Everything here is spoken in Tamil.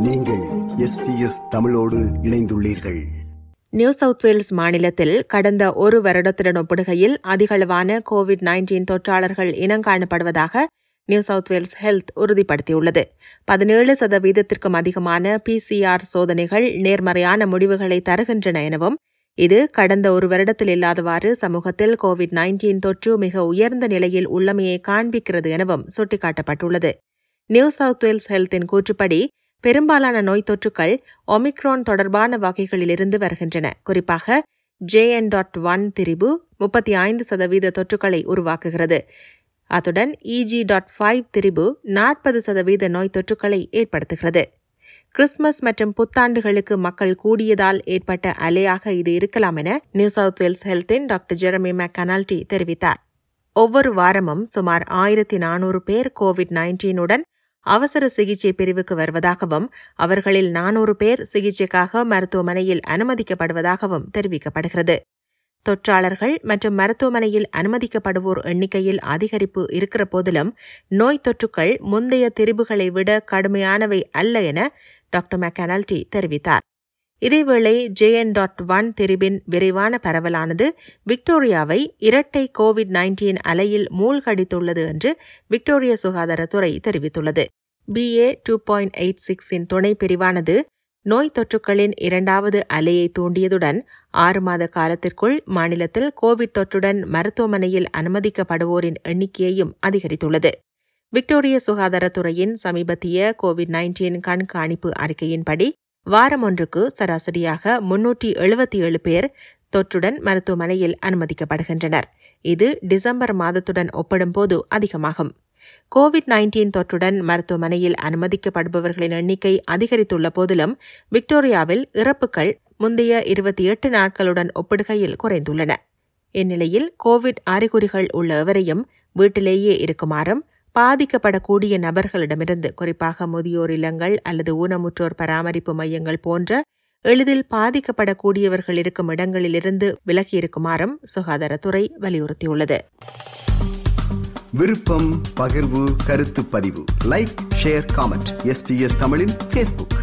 நீங்கள் எஸ்பிஎஸ் தமிழோடு இணைந்துள்ளீர்கள். நியூ சவுத் வேல்ஸ் மாநிலத்தில் கடந்த ஒரு வருடத்துடன் ஒப்பிடுகையில் அதிகளவான கோவிட் நைன்டீன் தொற்றாளர்கள் இனங்காணப்படுவதாக நியூ சவுத் வேல்ஸ் ஹெல்த் உறுதிப்படுத்தியுள்ளது. பதினேழு சதவீதத்திற்கும் அதிகமான பிசிஆர் சோதனைகள் நேர்மறையான முடிவுகளை தருகின்றன எனவும் இது கடந்த ஒரு வருடத்தில் இல்லாதவாறு சமூகத்தில் கோவிட் நைன்டீன் தொற்று மிக உயர்ந்த நிலையில் உள்ளமையை காண்பிக்கிறது எனவும் சுட்டிக்காட்டப்பட்டுள்ளது. நியூ சவுத் வேல்ஸ் ஹெல்த்தின் கூற்றுப்படி பெரும்பாலான நோய் தொற்றுக்கள் ஒமிக்ரான் தொடர்பான வகைகளிலிருந்து வருகின்றன. குறிப்பாக ஜேஎன் டாட் ஒன் திரிபு முப்பத்தி ஐந்து சதவீத தொற்றுக்களை உருவாக்குகிறது. அத்துடன் இஜி டாட் ஃபைவ் திரிபு நாற்பது சதவீத நோய் தொற்றுக்களை ஏற்படுத்துகிறது. கிறிஸ்துமஸ் மற்றும் புத்தாண்டுகளுக்கு மக்கள் கூடியதால் ஏற்பட்ட அலையாக இது இருக்கலாம் என நியூ சவுத் வேல்ஸ் ஹெல்த்தின் டாக்டர் ஜெரமி மெக்கனால்டி தெரிவித்தார். ஒவ்வொரு வாரமும் சுமார் ஆயிரத்தி நானூறு பேர் கோவிட் நைன்டீனுடன் அவசர சிகிச்சை பிரிவுக்கு வருவதாகவும் அவர்களில் நானூறு பேர் சிகிச்சைக்காக மருத்துவமனையில் அனுமதிக்கப்படுவதாகவும் தெரிவிக்கப்படுகிறது. தொற்றாளர்கள் மற்றும் மருத்துவமனையில் அனுமதிக்கப்படுவோர் எண்ணிக்கையில் அதிகரிப்பு இருக்கிற போதிலும் நோய் தொற்றுக்கள் முந்தைய திரிபுகளை விட கடுமையானவை அல்ல என டாக்டர் மெக்கனால்டி தெரிவித்தார். இதேவேளை ஜேஎன் டாட் ஒன் தெரிவின் விரைவான பரவலானது விக்டோரியாவை இரட்டை கோவிட் நைன்டீன் அலையில் மூழ்கடித்துள்ளது என்று விக்டோரிய சுகாதாரத்துறை தெரிவித்துள்ளது. பிஏ டூ பாயிண்ட் எயிட் சிக்ஸின் துணை பிரிவானது நோய் தொற்றுக்களின் இரண்டாவது அலையை தூண்டியதுடன் ஆறு மாத காலத்திற்குள் மாநிலத்தில் கோவிட் தொற்றுடன் மருத்துவமனையில் அனுமதிக்கப்படுவோரின் எண்ணிக்கையையும் அதிகரித்துள்ளது. விக்டோரிய சுகாதாரத்துறையின் சமீபத்திய கோவிட் நைன்டீன் கண்காணிப்பு அறிக்கையின்படி வாரம் ஒன்றுக்கு சராசரியாக முன்னூற்றி எழுபத்தி ஏழு பேர் தொற்றுடன் மருத்துவமனையில் அனுமதிக்கப்படுகின்றனர். இது டிசம்பர் மாதத்துடன் ஒப்பிடும்போது அதிகமாகும். கோவிட் நைன்டீன் தொற்றுடன் மருத்துவமனையில் அனுமதிக்கப்படுபவர்களின் எண்ணிக்கை அதிகரித்துள்ள போதிலும் விக்டோரியாவில் இறப்புகள் முந்தைய இருபத்தி எட்டு நாட்களுடன் ஒப்பிடுகையில் குறைந்துள்ளன. இந்நிலையில் கோவிட் அறிகுறிகள் உள்ள எவரையும் வீட்டிலேயே இருக்குமாறும் பாதிக்கப்படக்கூடிய நபர்களிடமிருந்து குறிப்பாக முதியோர் இல்லங்கள் அல்லது ஊனமுற்றோர் பராமரிப்பு மையங்கள் போன்ற எளிதில் பாதிக்கப்படக்கூடியவர்கள் இருக்கும் இடங்களிலிருந்து விலகியிருக்குமாறும் சுகாதாரத்துறை வலியுறுத்தியுள்ளது. விருப்பம் பகிர்வு கருத்து பதிவு. லைக் ஷேர் காமெண்ட் எஸ்பிஎஸ் தமிழின் ஃபேஸ்புக்